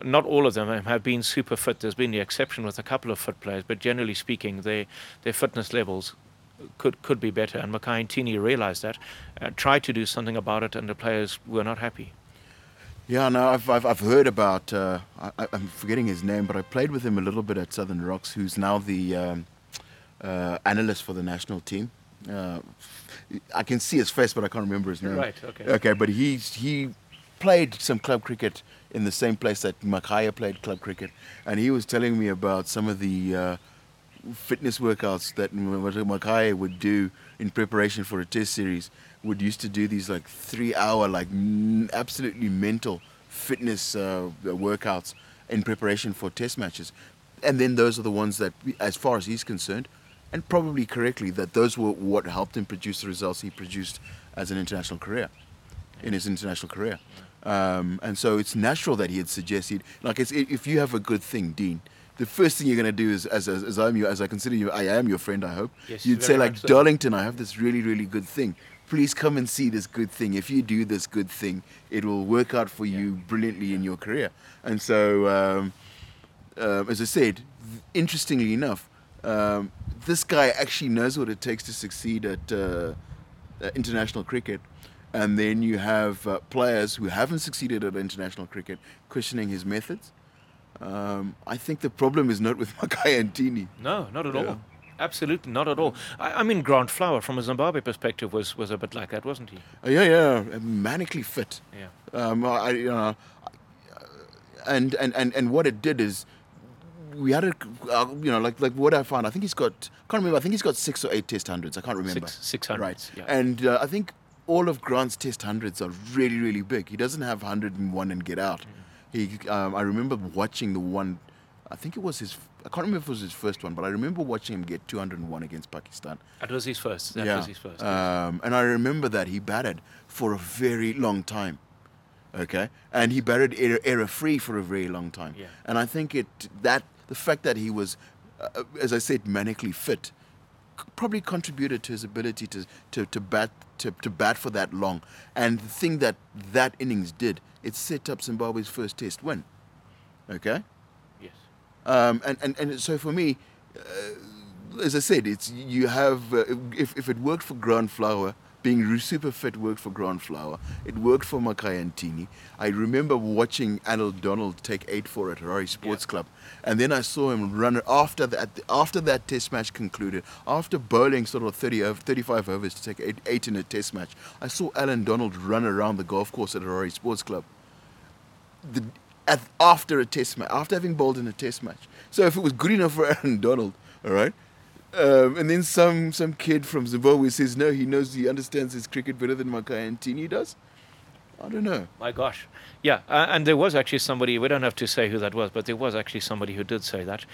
F: Not all of them have been super fit. There's been the exception with a couple of fit players, but generally speaking, they, their fitness levels could could be better. And Makhaya Ntini realized that, uh, tried to do something about it, and the players were not happy.
G: Yeah, no, I've, I've, I've heard about, uh, I, I'm forgetting his name, but I played with him a little bit at Southern Rocks, who's now the um, uh, analyst for the national team. Uh, I can see his face, but I can't remember his name.
F: Right, okay.
G: Okay, but he's, he played some club cricket in the same place that Makhaya played club cricket, and he was telling me about some of the uh, fitness workouts that Makhaya would do in preparation for a test series would used to do these like three hour like absolutely mental fitness uh, workouts in preparation for test matches. And then those are the ones that as far as he's concerned and probably correctly that those were what helped him produce the results he produced as an international career in his international career. Um, and so it's natural that he had suggested like if you have a good thing dean the first thing you're going to do is, as, as, as I'm your, as I consider you, I am your friend. I hope
F: Yes,
G: you'd say like,
F: so.
G: Darlington, I have this really, really good thing. Please come and see this good thing. If you do this good thing, it will work out for you brilliantly in your career. And so, um, um, as I said, interestingly enough, um, this guy actually knows what it takes to succeed at uh, uh, international cricket. And then you have uh, players who haven't succeeded at international cricket questioning his methods. Um, I think the problem is not with Makhaya Ntini.
F: No, not at
G: Yeah.
F: all. Absolutely not at all. I, I mean, Grant Flower, from a Zimbabwe perspective, was, was a bit like that, wasn't he?
G: Uh, yeah, yeah, manically fit.
F: Yeah.
G: Um, I, you know, and, and, and, and what it did is we had a, uh, you know, like like what I found. I think he's got. Can't remember. I think he's got six or eight test hundreds. I can't remember.
F: Six- six hundreds,
G: Right.
F: yeah.
G: And uh, I think all of Grant's test hundreds are really really big. He doesn't have hundred and one and get out. He. Um, I remember watching the one. I think it was his. I can't remember if it was his first one, but I remember watching him get 201 against Pakistan.
F: That was his first. That
G: yeah.
F: was his first.
G: Um, and I remember that he batted for a very long time. Okay, and he batted error, error free for a very long time.
F: Yeah.
G: And I think it that the fact that he was, uh, as I said, manically fit, probably contributed to his ability to to, to bat to, to bat for that long. And the thing that that innings did, it set up Zimbabwe's first Test win. Okay.
F: yes.
G: Um, and, and, and so for me, uh, as I said, it's you have uh, if, if it worked for Grant Flower, being super fit worked for Grant Flower. It worked for Makhaya Ntini. I remember watching Allan Donald take eight four at Harare Sports
F: Yeah.
G: Club, and then I saw him run after that after that Test match concluded. After bowling sort of 30 over, 35 overs to take eight, eight in a Test match, I saw Allan Donald run around the golf course at Harare Sports Club the, at, after a test match, after having bowled in a test match. So if it was good enough for Allan Donald, all right, um, and then some some kid from Zimbabwe says no, he knows he understands his cricket better than Makhaya Ntini does. I don't know.
F: My gosh. Yeah, uh, and there was actually somebody, we don't have to say who that was, but there was actually somebody who did say that.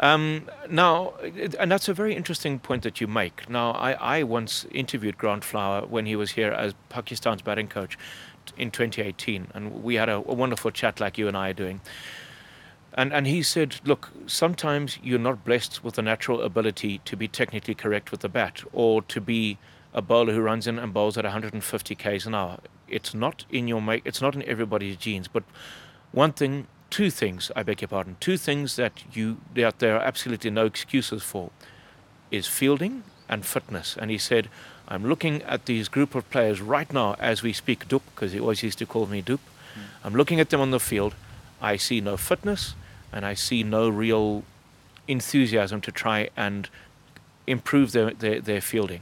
F: Um, now, and that's a very interesting point that you make. Now, I, I once interviewed Grant Flower when he was here as Pakistan's batting coach in 2018, and we had a, a wonderful chat like you and I are doing. And, and he said, look, sometimes you're not blessed with the natural ability to be technically correct with the bat or to be a bowler who runs in and bowls at 150 k's an hour. It's not in your make. It's not in everybody's genes. But one thing, two things. I beg your pardon. Two things that you that there are absolutely no excuses for is fielding and fitness. And he said, I'm looking at these group of players right now as we speak, Doop, because he always used to call me Doop. I'm looking at them on the field. I see no fitness and I see no real enthusiasm to try and improve their, their, their fielding.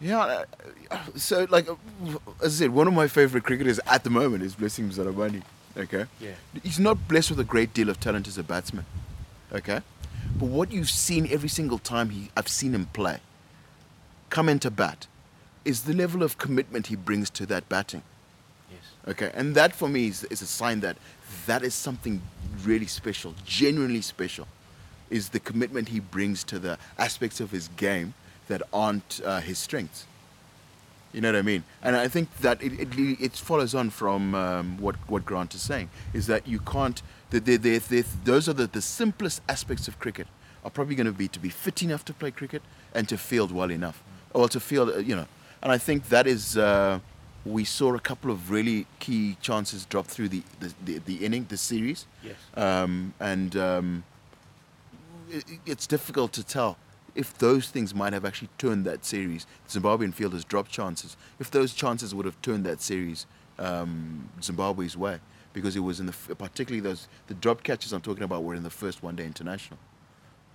G: Yeah, uh, so like uh, as I said, one of my favorite cricketers at the moment is Blessing Muzarabani. Okay,
F: Yeah.
G: he's not blessed with a great deal of talent as a batsman. Okay, but what you've seen every single time he I've seen him play, come into bat, is the level of commitment he brings to that batting.
F: Yes.
G: Okay, and that for me is, is a sign that that is something really special, genuinely special, is the commitment he brings to the aspects of his game that aren't uh, his strengths. You know what I mean? And I think that it, it, it follows on from um, what, what Grant is saying, is that you can't, that they they they those are the, the simplest aspects of cricket, are probably going to be to be fit enough to play cricket and to field well enough. Or to field, uh, you know. And I think that is, uh, we saw a couple of really key chances drop through the, the, the, the inning, the series.
F: Yes.
G: Um, and um, it, it's difficult to tell if those things might have actually turned that series. Zimbabwean fielders dropped chances. If those chances would have turned that series um, Zimbabwe's way, because it was in the particularly those the drop catches I'm talking about were in the first one day international.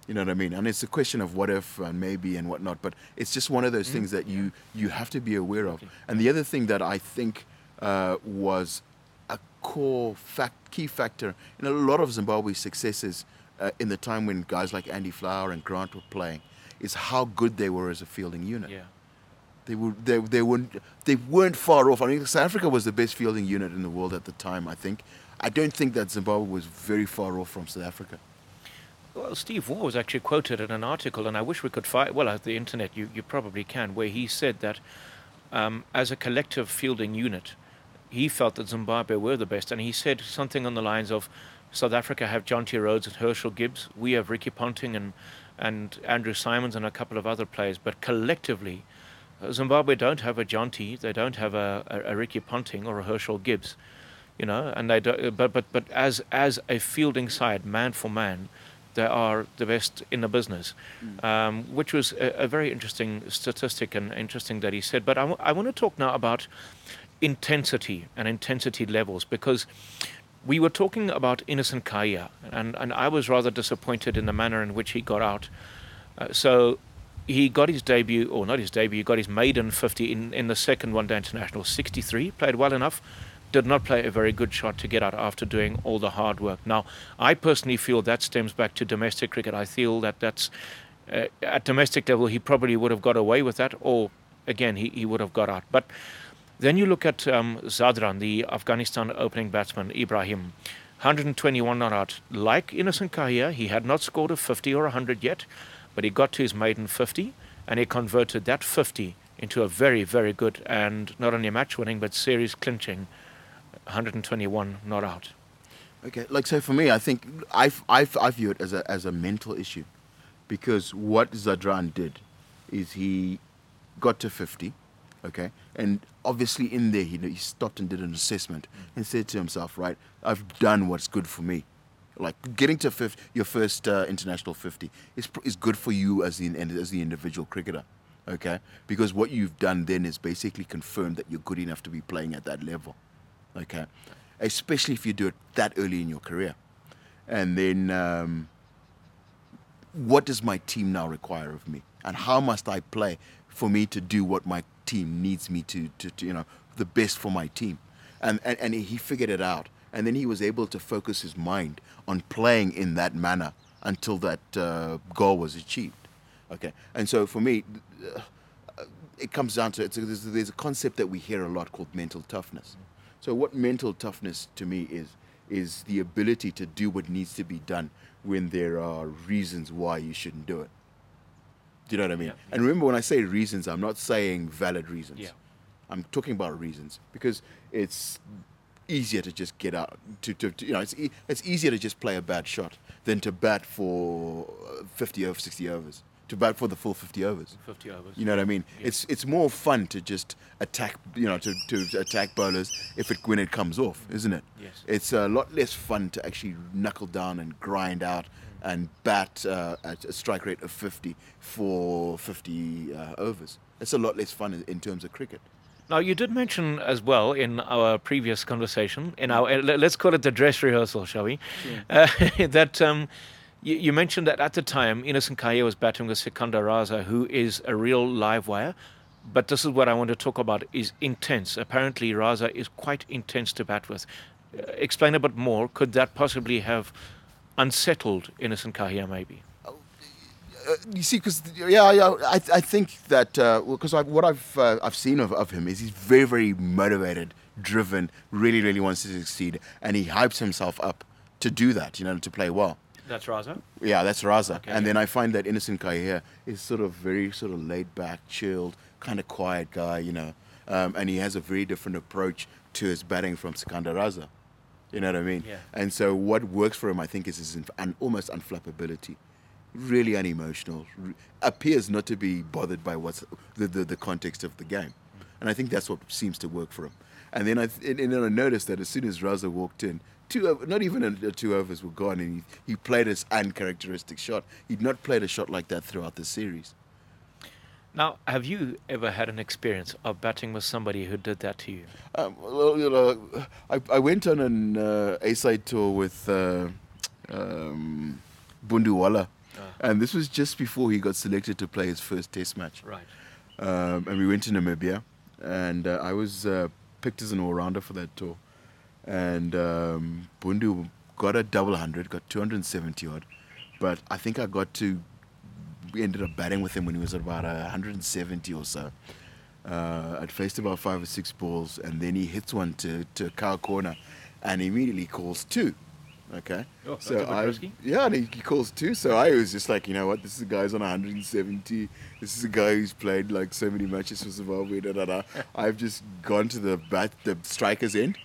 G: You know what I mean? And it's a question of what if and maybe and whatnot. But it's just one of those things that you you have to be aware of. And the other thing that I think uh, was a core fact, key factor in a lot of Zimbabwe's successes uh, in the time when guys like Andy Flower and Grant were playing is how good they were as a fielding unit.
F: Yeah.
G: They were they, they weren't they weren't far off. I mean, South Africa was the best fielding unit in the world at the time. I think. I don't think that Zimbabwe was very far off from South Africa.
F: Well, Steve Waugh was actually quoted in an article, and I wish we could find. Well, at the internet, you, you probably can, where he said that um, as a collective fielding unit, he felt that Zimbabwe were the best, and he said something on the lines of, "South Africa have Jonty Rhodes and Herschelle Gibbs. We have Ricky Ponting and and Andrew Symonds and a couple of other players, but collectively." uh, Zimbabwe don't have a Jonty, they don't have a, a, a Ricky Ponting or a Herschelle Gibbs, you know, and they don't, but but but as as a fielding side, man for man, they are the best in the business, um, which was a, a very interesting statistic and interesting that he said. But I, w- I want to talk now about intensity and intensity levels because we were talking about Innocent Kaia, and, and I was rather disappointed in the manner in which he got out. Uh, so he got his debut, or not his debut, he got his maiden 50 in, in the second one day international, 63, played well enough, did not play a very good shot to get out after doing all the hard work. Now, I personally feel that stems back to domestic cricket. I feel that that's uh, at domestic level, he probably would have got away with that, or again, he, he would have got out. But then you look at um, Zadran, the Afghanistan opening batsman, Ibrahim. 121 not out. Like Innocent Kaia, he had not scored a 50 or a 100 yet, but he got to his maiden 50 and he converted that 50 into a very, very good and not only match winning but series clinching 121 not out.
G: Okay, like so for me, I think I I view it as a as a mental issue, because what Zadran did, is he got to fifty, okay, and obviously in there he he stopped and did an assessment and said to himself, right, I've done what's good for me, like getting to 50, your first uh, international fifty is is good for you as the as the individual cricketer, okay, because what you've done then is basically confirmed that you're good enough to be playing at that level, okay, especially if you do it that early in your career. And then, um, what does my team now require of me? And how must I play for me to do what my team needs me to, to, to you know, the best for my team? And, and, and he figured it out. And then he was able to focus his mind on playing in that manner until that uh, goal was achieved. Okay. And so for me, uh, it comes down to it's a, there's, there's a concept that we hear a lot called mental toughness. So what mental toughness to me is is the ability to do what needs to be done when there are reasons why you shouldn't do it. Do you know what I mean?
F: Yeah.
G: And remember when I say reasons, I'm not saying valid reasons.
F: Yeah.
G: I'm talking about reasons because it's easier to just get out to, to, to you know it's e- it's easier to just play a bad shot than to bat for uh, 50 over 60 overs to bat for the full 50 overs
F: 50 overs.
G: you know what I mean?
F: Yeah.
G: It's it's more fun to just attack, you know, to, to attack bowlers if it when it comes off, isn't it?
F: Yes.
G: It's a lot less fun to actually knuckle down and grind out and bat uh, at a strike rate of 50 for 50 uh, overs. It's a lot less fun in, in terms of cricket.
F: Now, you did mention as well in our previous conversation, in our let's call it the dress rehearsal, shall we? Uh, that um, you, you mentioned that at the time, Innocent Kaia was batting with Sikandar Raza, who is a real live wire. But this is what I want to talk about: is intense. Apparently, Raza is quite intense to bat with. Uh, explain a bit more. Could that possibly have unsettled Innocent Kaia, maybe?
G: uh, you see, because yeah, yeah, I, I think that because I what I've uh, I've seen of, of him is he's very very motivated, driven, really really wants to succeed, and he hypes himself up to do that, you know, to play well.
F: That's Raza.
G: Yeah, that's Raza.
F: Okay,
G: and then I find that Innocent Kaia is sort of very sort of laid back, chilled, kind of quiet guy, you know, um, and he has a very different approach to his batting from Sikandar Raza. You know what I mean?
F: Yeah.
G: And so what works for him, I think, is his inf- un- almost unflappability. Really unemotional. Re- appears not to be bothered by what's the, the, the context of the game. And I think that's what seems to work for him. And then I, th- and, and then I noticed that as soon as Raza walked in, two ov- not even a, a two overs were gone, and he, he played his uncharacteristic shot. He'd not played a shot like that throughout the series.
F: Now, have you ever had an experience of batting with somebody who did that to you?
G: Um, well, you know, I, I went on an uh, A-side tour with uh, um, Bunduwala, and this was just before he got selected to play his first Test match.
F: Right.
G: Um, and we went to Namibia, and uh, I was uh, picked as an all-rounder for that tour. And um, Bundu got a double hundred, got 270 odd, but I think I got to we ended up batting with him when he was at about uh, 170 or so. Uh, I'd faced about five or six balls, and then he hits one to to a cow corner, and immediately calls two. Okay.
F: Oh,
G: so I,
F: risky.
G: yeah, and he, he calls two. So I was just like, you know what, this is a guy's on 170. This is a guy who's played like so many matches for Zimbabwe. Da, da, da. I've just gone to the bat, the striker's end,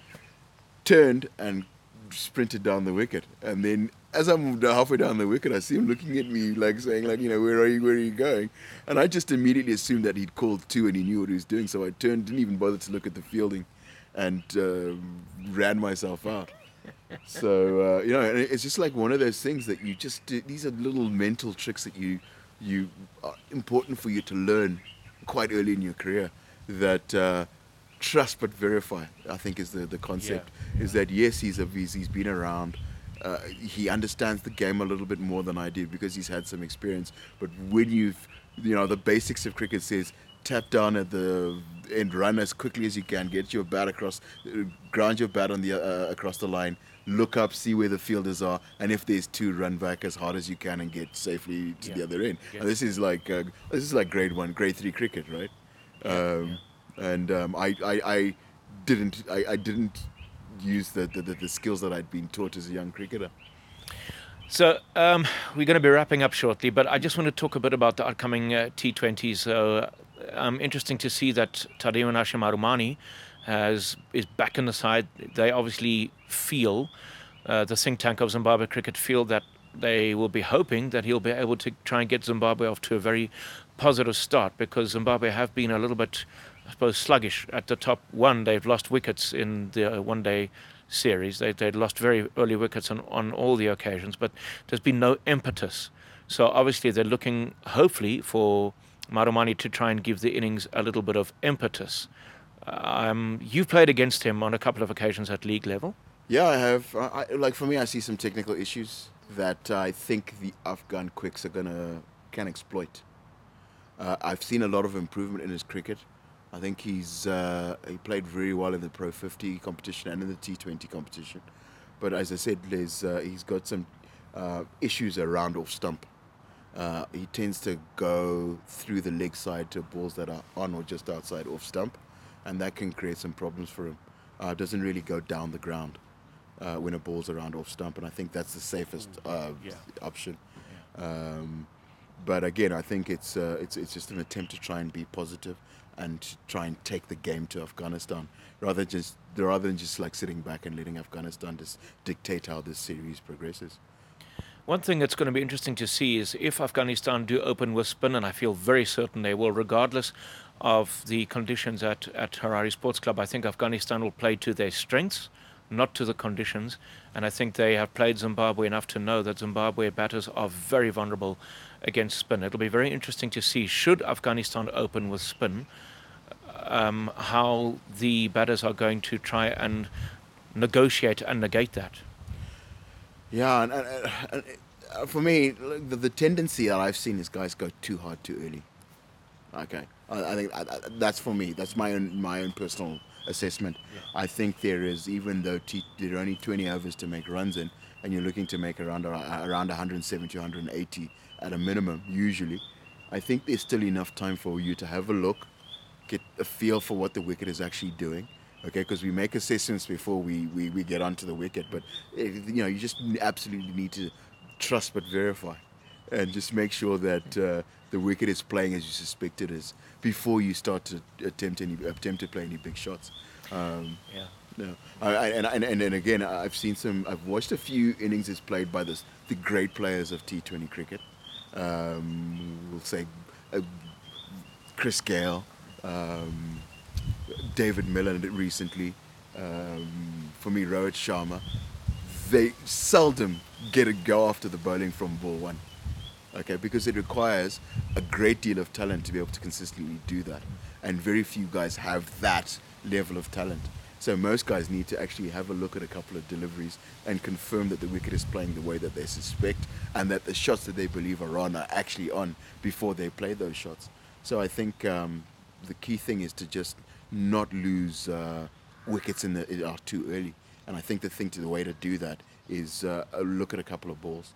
G: turned and sprinted down the wicket. And then as I'm halfway down the wicket, I see him looking at me like saying, like, you know, where are you, where are you going? And I just immediately assumed that he'd called two and he knew what he was doing. So I turned, didn't even bother to look at the fielding, and uh, ran myself out. So uh, you know, it's just like one of those things that you just do. These are little mental tricks that you you are important for you to learn quite early in your career. That uh, trust but verify. I think is the the concept. Is that yes, he's a he's, he's been around. Uh, he understands the game a little bit more than I did because he's had some experience. But when you've you know the basics of cricket says tap down at the end, run as quickly as you can, get your bat across, uh, ground your bat on the uh, across the line, look up, see where the fielders are, and if there's two, run back as hard as you can and get safely to the other end.
F: Yeah.
G: And this is like uh, this is like grade one, grade three cricket, right? Um, And um, I, I, I didn't I, I didn't use the, the, the, skills that I'd been taught as a young cricketer.
F: So um, we're going to be wrapping up shortly, but I just want to talk a bit about the upcoming uh, T20s. So um, interesting to see that Tadiwanashe Marumani has is back in the side. They obviously feel uh, the think tank of Zimbabwe cricket feel that they will be hoping that he'll be able to try and get Zimbabwe off to a very positive start because Zimbabwe have been a little bit, I suppose, sluggish at the top. One, they've lost wickets in the one-day series. They they'd lost very early wickets on, on all the occasions, but there's been no impetus. So obviously they're looking, hopefully, for Marumani to try and give the innings a little bit of impetus. Um, you've played against him on a couple of occasions at league level.
G: Yeah, I have. I, I, like for me, I see some technical issues that I think the Afghan quicks are gonna can exploit. Uh, I've seen a lot of improvement in his cricket. I think he's uh, he played very well in the Pro 50 competition and in the T20 competition. But as I said, there's, uh, he's got some uh, issues around off stump. Uh, he tends to go through the leg side to balls that are on or just outside off stump, and that can create some problems for him. Uh, doesn't really go down the ground uh, when a ball's around off stump, and I think that's the safest uh,
F: Yeah.
G: option. Um, but again, I think it's uh, it's it's just an attempt to try and be positive and try and take the game to Afghanistan rather just rather than just like sitting back and letting Afghanistan just dictate how this series progresses.
F: One thing that's going to be interesting to see is if Afghanistan do open with spin, and I feel very certain they will, regardless of the conditions at, at Harare Sports Club. I think Afghanistan will play to their strengths, not to the conditions. And I think they have played Zimbabwe enough to know that Zimbabwe batters are very vulnerable against spin. It'll be very interesting to see, should Afghanistan open with spin, um, how the batters are going to try and negotiate and negate that.
G: Yeah, and, and, and uh, for me, the, the tendency that I've seen is guys go too hard too early. Okay, I, I think I, I, that's for me. That's my own my own personal assessment. I think there is, even though t- there are only 20 overs to make runs in, and you're looking to make around ar- around 170, 180 at a minimum, usually. I think there's still enough time for you to have a look, get a feel for what the wicket is actually doing. Okay, because we make assessments before we, we, we get onto the wicket, but eh, you know you just absolutely need to trust but verify, and just make sure that uh, the wicket is playing as you suspect it is before you start to attempt any attempt to play any big shots. Um,
F: Yeah.
G: no, I, and, and and then again, I've seen some. I've watched a few innings played by the the great players of T20 cricket. Um, we'll say uh, Chris Gayle, um, David Miller recently. Um, for me, Rohit Sharma. They seldom get a go after the bowling from ball one. Okay, because it requires a great deal of talent to be able to consistently do that, and very few guys have that level of talent. So most guys need to actually have a look at a couple of deliveries and confirm that the wicket is playing the way that they suspect, and that the shots that they believe are on are actually on before they play those shots. So I think um, the key thing is to just not lose uh, wickets in the uh, too early, and I think the thing to the way to do that is uh, look at a couple of balls.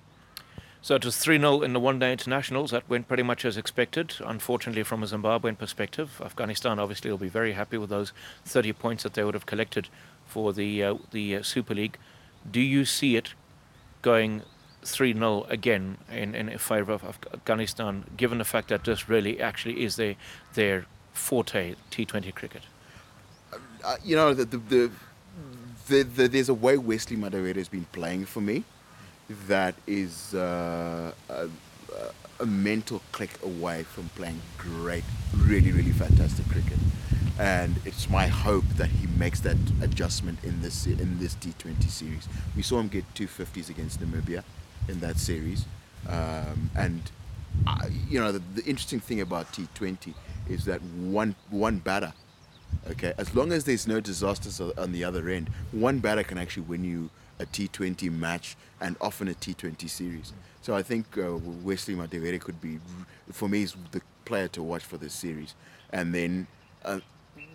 F: So it was 3 0 in the one day internationals. That went pretty much as expected. Unfortunately, from a Zimbabwean perspective, Afghanistan obviously will be very happy with those 30 points that they would have collected for the, uh, the uh, Super League. Do you see it going 3 0 again in, in favour of Afghanistan, given the fact that this really actually is their, their forte T20 cricket?
G: Uh, you know, the, the, the, the, there's a way Wessly Madhevere has been playing for me that is uh, a, a, mental click away from playing great, really, really fantastic cricket. And it's my hope that he makes that adjustment in this in this T20 series. We saw him get two fifties against Namibia in that series, um, and I, you know the, the interesting thing about T20 is that one one batter okay as long as there's no disasters on the other end one batter can actually win you a T20 match and often a T20 series. So I think uh, Wessly Madhevere could be, for me, is the player to watch for this series. And then uh,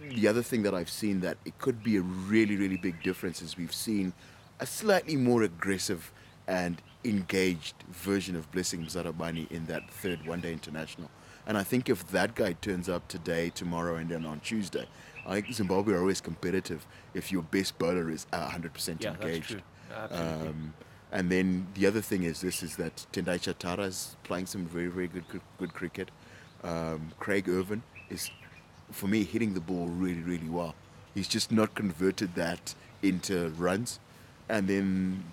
G: the other thing that I've seen that it could be a really, really big difference is we've seen a slightly more aggressive and engaged version of Blessing Muzarabani in that third one-day international. And I think if that guy turns up today, tomorrow, and then on Tuesday, I think Zimbabwe are always competitive if your best bowler is 100%
F: yeah,
G: engaged.
F: Um,
G: and then the other thing is this is that Tendai Chatara is playing some very, very good good, good cricket. Um, Craig Ervine is, for me, hitting the ball really, really well. He's just not converted that into runs. And then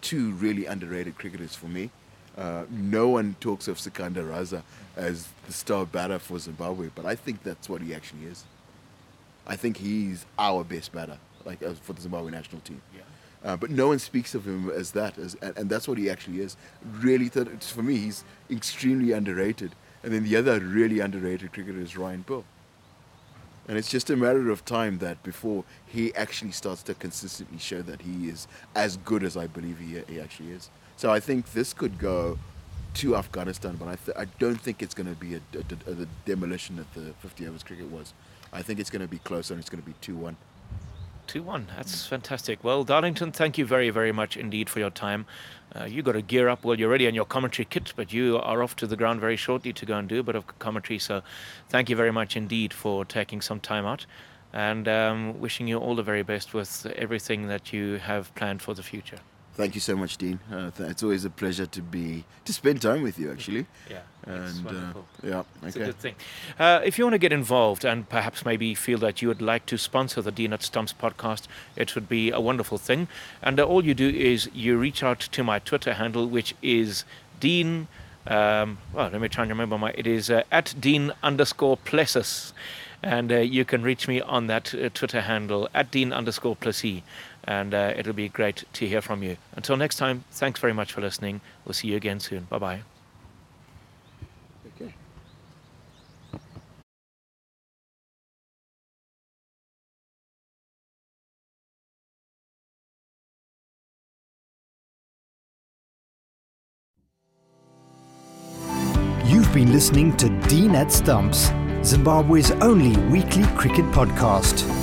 G: two really underrated cricketers for me. Uh, no one talks of Sikandar Raza as the star batter for Zimbabwe, but I think that's what he actually is. I think he's our best batter, like uh, for the Zimbabwe national team.
F: Yeah.
G: Uh, but no one speaks of him as that, as, and, and that's what he actually is. Really, th- for me, he's extremely underrated. And then the other really underrated cricketer is Ryan Burl. And it's just a matter of time that before he actually starts to consistently show that he is as good as I believe he, he actually is. So I think this could go to Afghanistan, but I, th- I don't think it's going to be a, a, a, demolition that the 50 overs cricket was. I think it's going to be closer and it's going to be 2 1.
F: 2 1. That's fantastic. Well, Darlington, thank you very, very much indeed for your time. Uh, you got to gear up. Well, you're ready on your commentary kit, but you are off to the ground very shortly to go and do a bit of commentary. So thank you very much indeed for taking some time out and um, wishing you all the very best with everything that you have planned for the future.
G: Thank you so much, Dean. Uh, th- it's always a pleasure to be to spend time with you, actually.
F: Yeah,
G: and
F: uh,
G: yeah, okay.
F: It's a good thing. Uh, if you want to get involved and perhaps maybe feel that you would like to sponsor the Dean at Stumps podcast, it would be a wonderful thing. And uh, all you do is you reach out to my Twitter handle, which is Dean. Um, well, let me try and remember my. It is uh, at Dean underscore Plessis and uh, you can reach me on that uh, Twitter handle at Dean underscore Plessis and uh, it'll be great to hear from you. Until next time, thanks very much for listening. We'll see you again soon. Bye bye.
G: Okay.
E: You've been listening to Dean at Stumps, Zimbabwe's only weekly cricket podcast.